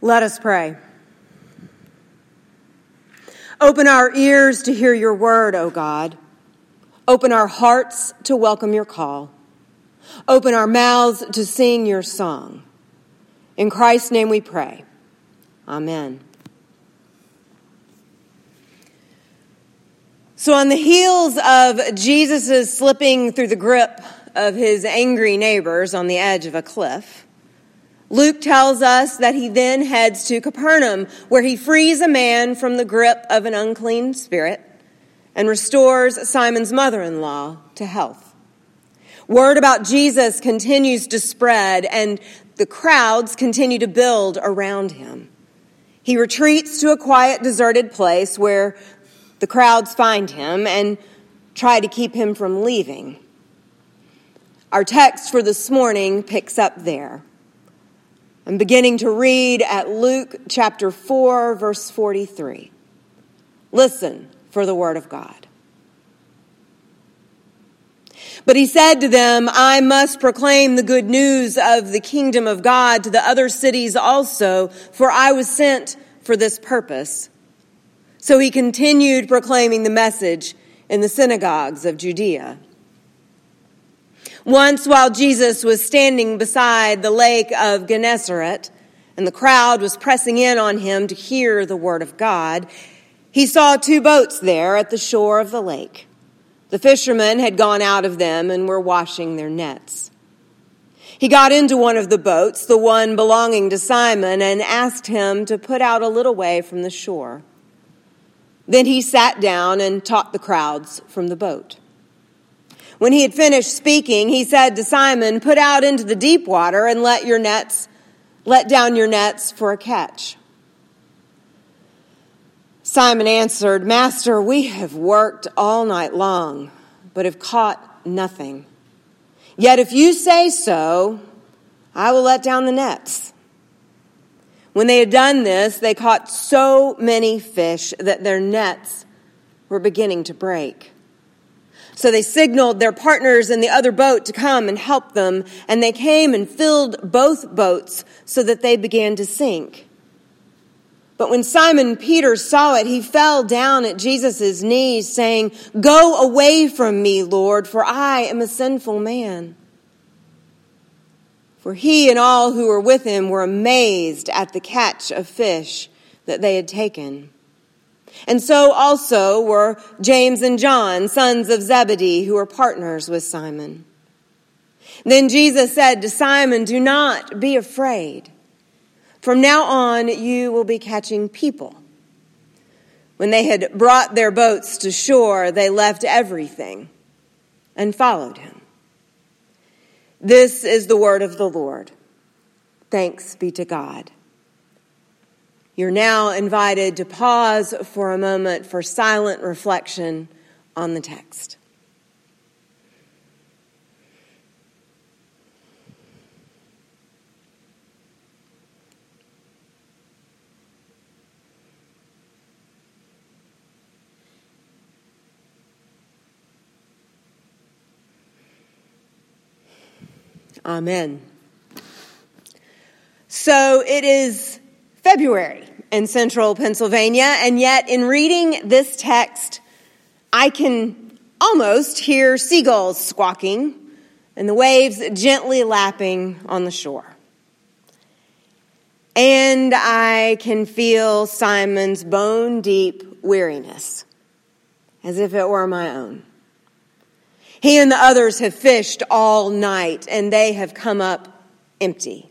Let us pray. Open our ears to hear your word, O God. Open our hearts to welcome your call. Open our mouths to sing your song. In Christ's name we pray. Amen. So, on the heels of Jesus' slipping through the grip of his angry neighbors on the edge of a cliff, Luke tells us that he then heads to Capernaum, where he frees a man from the grip of an unclean spirit and restores Simon's mother in law to health. Word about Jesus continues to spread, and the crowds continue to build around him. He retreats to a quiet, deserted place where the crowds find him and try to keep him from leaving. Our text for this morning picks up there. I'm beginning to read at Luke chapter 4, verse 43. Listen for the word of God. But he said to them, I must proclaim the good news of the kingdom of God to the other cities also, for I was sent for this purpose. So he continued proclaiming the message in the synagogues of Judea. Once, while Jesus was standing beside the lake of Gennesaret, and the crowd was pressing in on him to hear the word of God, he saw two boats there at the shore of the lake. The fishermen had gone out of them and were washing their nets. He got into one of the boats, the one belonging to Simon, and asked him to put out a little way from the shore. Then he sat down and taught the crowds from the boat. When he had finished speaking, he said to Simon, Put out into the deep water and let your nets, let down your nets for a catch. Simon answered, Master, we have worked all night long, but have caught nothing. Yet if you say so, I will let down the nets. When they had done this, they caught so many fish that their nets were beginning to break. So they signaled their partners in the other boat to come and help them, and they came and filled both boats so that they began to sink. But when Simon Peter saw it, he fell down at Jesus' knees, saying, Go away from me, Lord, for I am a sinful man. For he and all who were with him were amazed at the catch of fish that they had taken. And so also were James and John, sons of Zebedee, who were partners with Simon. Then Jesus said to Simon, Do not be afraid. From now on, you will be catching people. When they had brought their boats to shore, they left everything and followed him. This is the word of the Lord. Thanks be to God. You're now invited to pause for a moment for silent reflection on the text. Amen. So it is February in central Pennsylvania, and yet in reading this text, I can almost hear seagulls squawking and the waves gently lapping on the shore. And I can feel Simon's bone deep weariness, as if it were my own. He and the others have fished all night, and they have come up empty.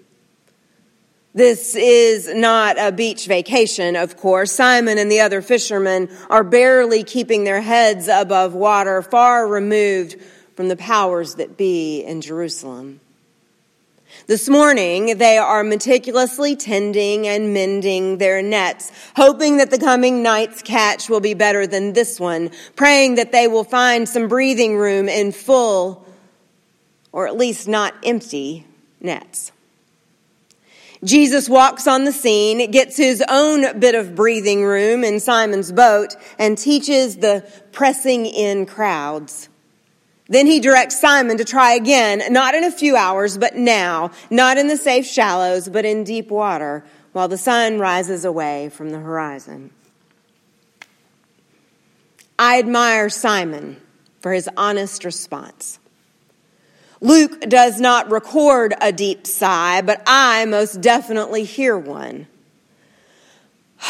This is not a beach vacation, of course. Simon and the other fishermen are barely keeping their heads above water, far removed from the powers that be in Jerusalem. This morning, they are meticulously tending and mending their nets, hoping that the coming night's catch will be better than this one, praying that they will find some breathing room in full, or at least not empty, nets. Jesus walks on the scene, gets his own bit of breathing room in Simon's boat, and teaches the pressing in crowds. Then he directs Simon to try again, not in a few hours, but now, not in the safe shallows, but in deep water, while the sun rises away from the horizon. I admire Simon for his honest response. Luke does not record a deep sigh, but I most definitely hear one.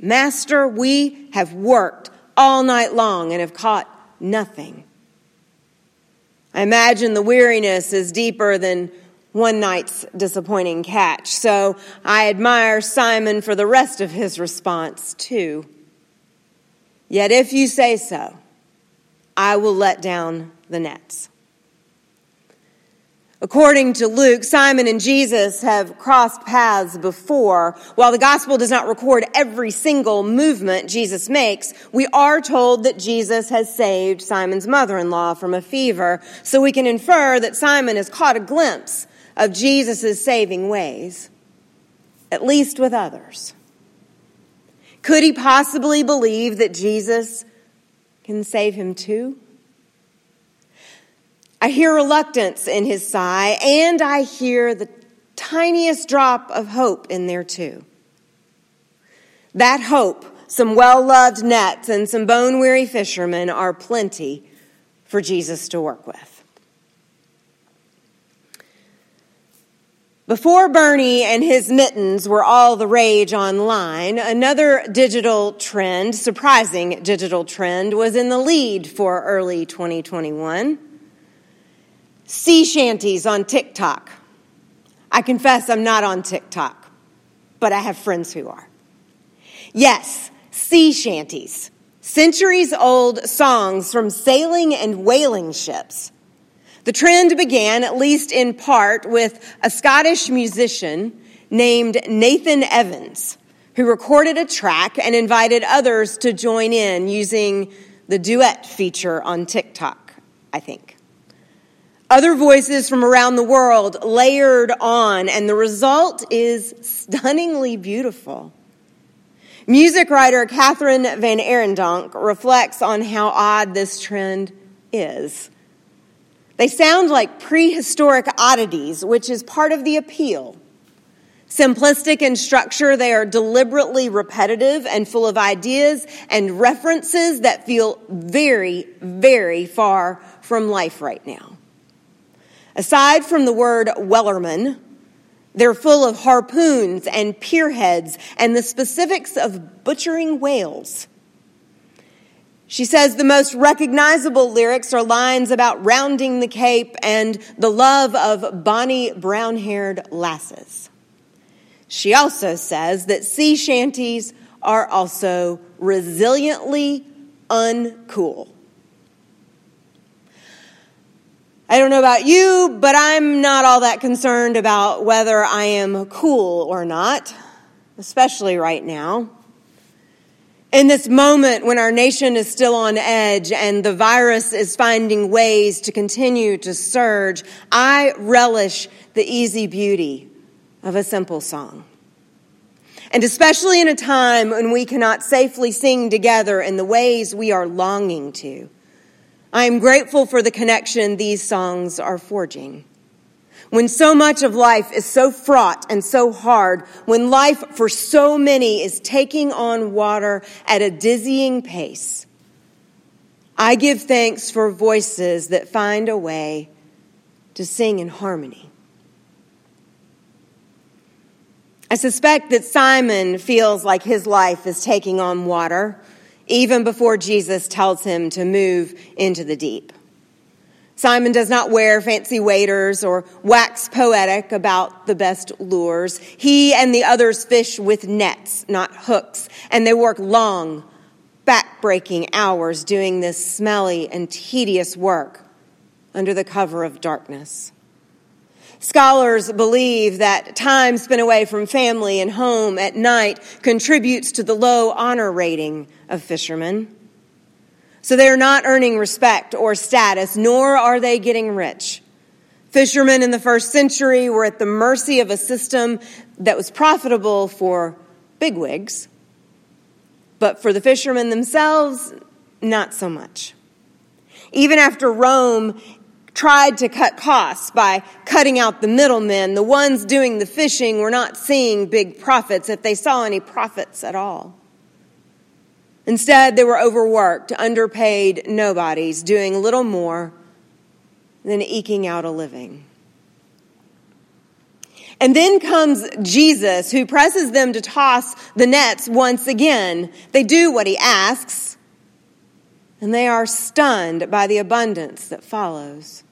Master, we have worked all night long and have caught nothing. I imagine the weariness is deeper than one night's disappointing catch, so I admire Simon for the rest of his response, too. Yet if you say so, I will let down the nets. According to Luke, Simon and Jesus have crossed paths before. While the gospel does not record every single movement Jesus makes, we are told that Jesus has saved Simon's mother-in-law from a fever, so we can infer that Simon has caught a glimpse of Jesus' saving ways, at least with others. Could he possibly believe that Jesus can save him too? I hear reluctance in his sigh, and I hear the tiniest drop of hope in there too. That hope, some well loved nets and some bone weary fishermen are plenty for Jesus to work with. Before Bernie and his mittens were all the rage online, another digital trend, surprising digital trend, was in the lead for early 2021 sea shanties on TikTok. I confess I'm not on TikTok, but I have friends who are. Yes, sea shanties, centuries old songs from sailing and whaling ships. The trend began, at least in part, with a Scottish musician named Nathan Evans, who recorded a track and invited others to join in using the duet feature on TikTok, I think. Other voices from around the world layered on, and the result is stunningly beautiful. Music writer Catherine Van Arendonk reflects on how odd this trend is. They sound like prehistoric oddities, which is part of the appeal. Simplistic in structure, they are deliberately repetitive and full of ideas and references that feel very, very far from life right now. Aside from the word Wellerman, they're full of harpoons and pierheads and the specifics of butchering whales. She says the most recognizable lyrics are lines about rounding the Cape and the love of bonny brown haired lasses. She also says that sea shanties are also resiliently uncool. I don't know about you, but I'm not all that concerned about whether I am cool or not, especially right now. In this moment when our nation is still on edge and the virus is finding ways to continue to surge, I relish the easy beauty of a simple song. And especially in a time when we cannot safely sing together in the ways we are longing to. I am grateful for the connection these songs are forging. When so much of life is so fraught and so hard, when life for so many is taking on water at a dizzying pace, I give thanks for voices that find a way to sing in harmony. I suspect that Simon feels like his life is taking on water even before Jesus tells him to move into the deep. Simon does not wear fancy waders or wax poetic about the best lures. He and the others fish with nets, not hooks, and they work long, back-breaking hours doing this smelly and tedious work under the cover of darkness. Scholars believe that time spent away from family and home at night contributes to the low honor rating of fishermen. So they are not earning respect or status, nor are they getting rich. Fishermen in the first century were at the mercy of a system that was profitable for bigwigs, but for the fishermen themselves, not so much. Even after Rome tried to cut costs by cutting out the middlemen. The ones doing the fishing were not seeing big profits, if they saw any profits at all. Instead, they were overworked, underpaid nobodies, doing little more than eking out a living. And then comes Jesus, who presses them to toss the nets once again. They do what he asks, and they are stunned by the abundance that follows.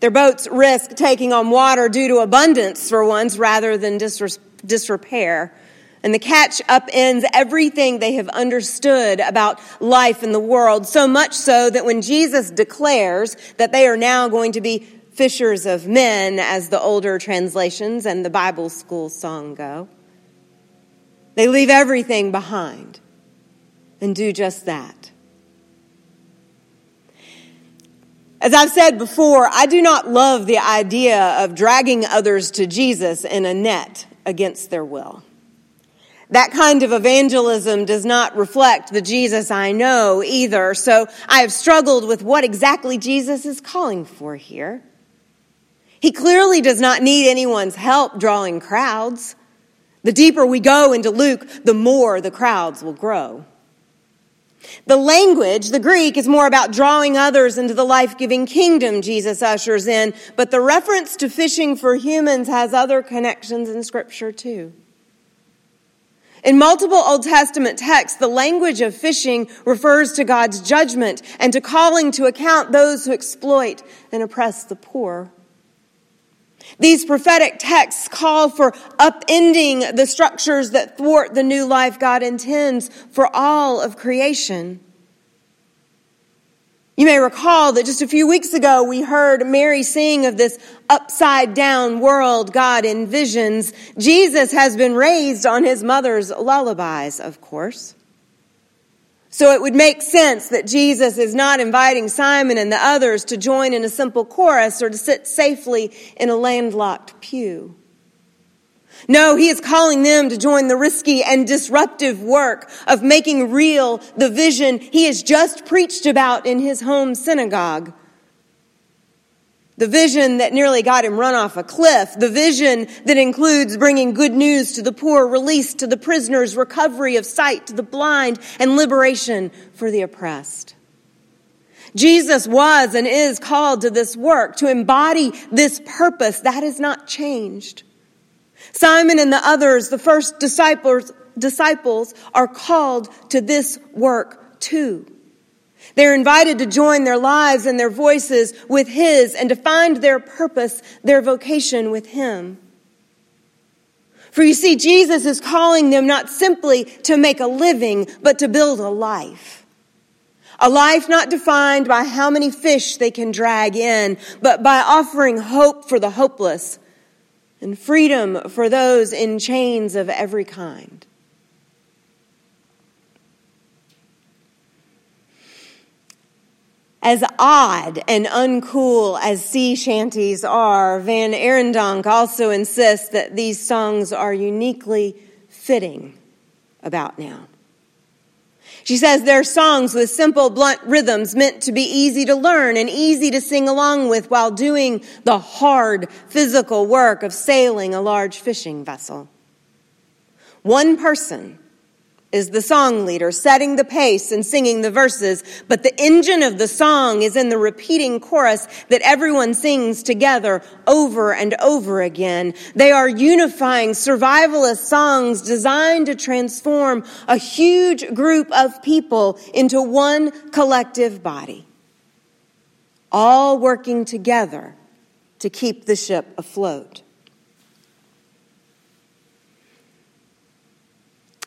Their boats risk taking on water due to abundance for once rather than disrepair. And the catch upends everything they have understood about life in the world, so much so that when Jesus declares that they are now going to be fishers of men, as the older translations and the Bible school song go, they leave everything behind and do just that. As I've said before, I do not love the idea of dragging others to Jesus in a net against their will. That kind of evangelism does not reflect the Jesus I know either, so I have struggled with what exactly Jesus is calling for here. He clearly does not need anyone's help drawing crowds. The deeper we go into Luke, the more the crowds will grow. The language, the Greek, is more about drawing others into the life giving kingdom Jesus ushers in, but the reference to fishing for humans has other connections in Scripture too. In multiple Old Testament texts, the language of fishing refers to God's judgment and to calling to account those who exploit and oppress the poor. These prophetic texts call for upending the structures that thwart the new life God intends for all of creation. You may recall that just a few weeks ago we heard Mary sing of this upside down world God envisions. Jesus has been raised on his mother's lullabies, of course. So it would make sense that Jesus is not inviting Simon and the others to join in a simple chorus or to sit safely in a landlocked pew. No, he is calling them to join the risky and disruptive work of making real the vision he has just preached about in his home synagogue. The vision that nearly got him run off a cliff. The vision that includes bringing good news to the poor, release to the prisoners, recovery of sight to the blind, and liberation for the oppressed. Jesus was and is called to this work, to embody this purpose. That has not changed. Simon and the others, the first disciples, disciples are called to this work too. They're invited to join their lives and their voices with His and to find their purpose, their vocation with Him. For you see, Jesus is calling them not simply to make a living, but to build a life. A life not defined by how many fish they can drag in, but by offering hope for the hopeless and freedom for those in chains of every kind. As odd and uncool as sea shanties are, Van Arendonk also insists that these songs are uniquely fitting about now. She says they're songs with simple, blunt rhythms meant to be easy to learn and easy to sing along with while doing the hard physical work of sailing a large fishing vessel. One person is the song leader, setting the pace and singing the verses, but the engine of the song is in the repeating chorus that everyone sings together over and over again. They are unifying survivalist songs designed to transform a huge group of people into one collective body, all working together to keep the ship afloat.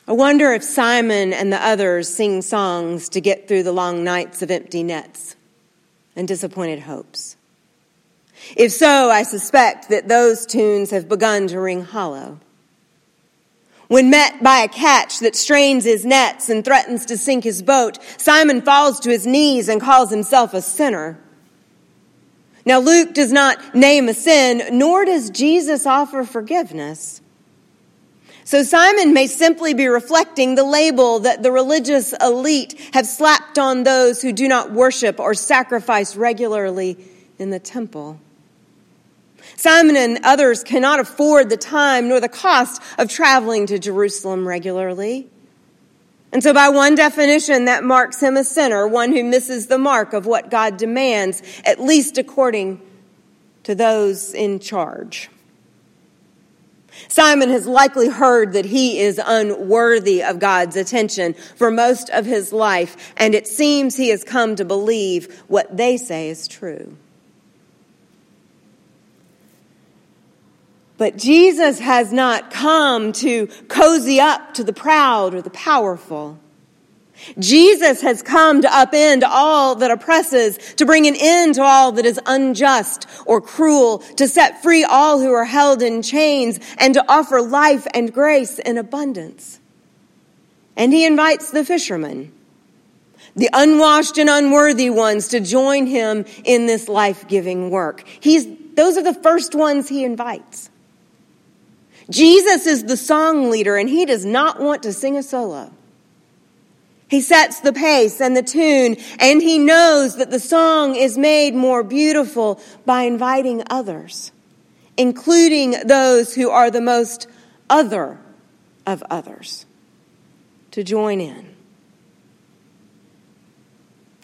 I wonder if Simon and the others sing songs to get through the long nights of empty nets and disappointed hopes. If so, I suspect that those tunes have begun to ring hollow. When met by a catch that strains his nets and threatens to sink his boat, Simon falls to his knees and calls himself a sinner. Now, Luke does not name a sin, nor does Jesus offer forgiveness. So Simon may simply be reflecting the label that the religious elite have slapped on those who do not worship or sacrifice regularly in the temple. Simon and others cannot afford the time nor the cost of traveling to Jerusalem regularly. And so, by one definition, that marks him a sinner, one who misses the mark of what God demands, at least according to those in charge. Simon has likely heard that he is unworthy of God's attention for most of his life, and it seems he has come to believe what they say is true. But Jesus has not come to cozy up to the proud or the powerful. Jesus has come to upend all that oppresses, to bring an end to all that is unjust or cruel, to set free all who are held in chains, and to offer life and grace in abundance. And he invites the fishermen, the unwashed and unworthy ones, to join him in this life giving work. He's, those are the first ones he invites. Jesus is the song leader, and he does not want to sing a solo. He sets the pace and the tune, and he knows that the song is made more beautiful by inviting others, including those who are the most other of others, to join in.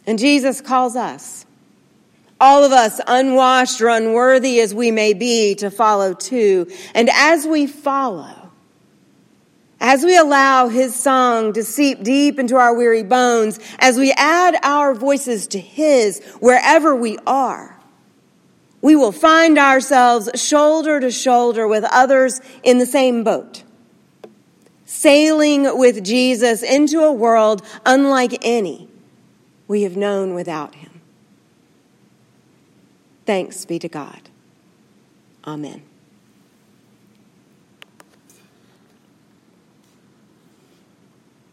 And Jesus calls us, all of us, unwashed or unworthy as we may be, to follow too. And as we follow, as we allow his song to seep deep into our weary bones, as we add our voices to his wherever we are, we will find ourselves shoulder to shoulder with others in the same boat, sailing with Jesus into a world unlike any we have known without him. Thanks be to God. Amen.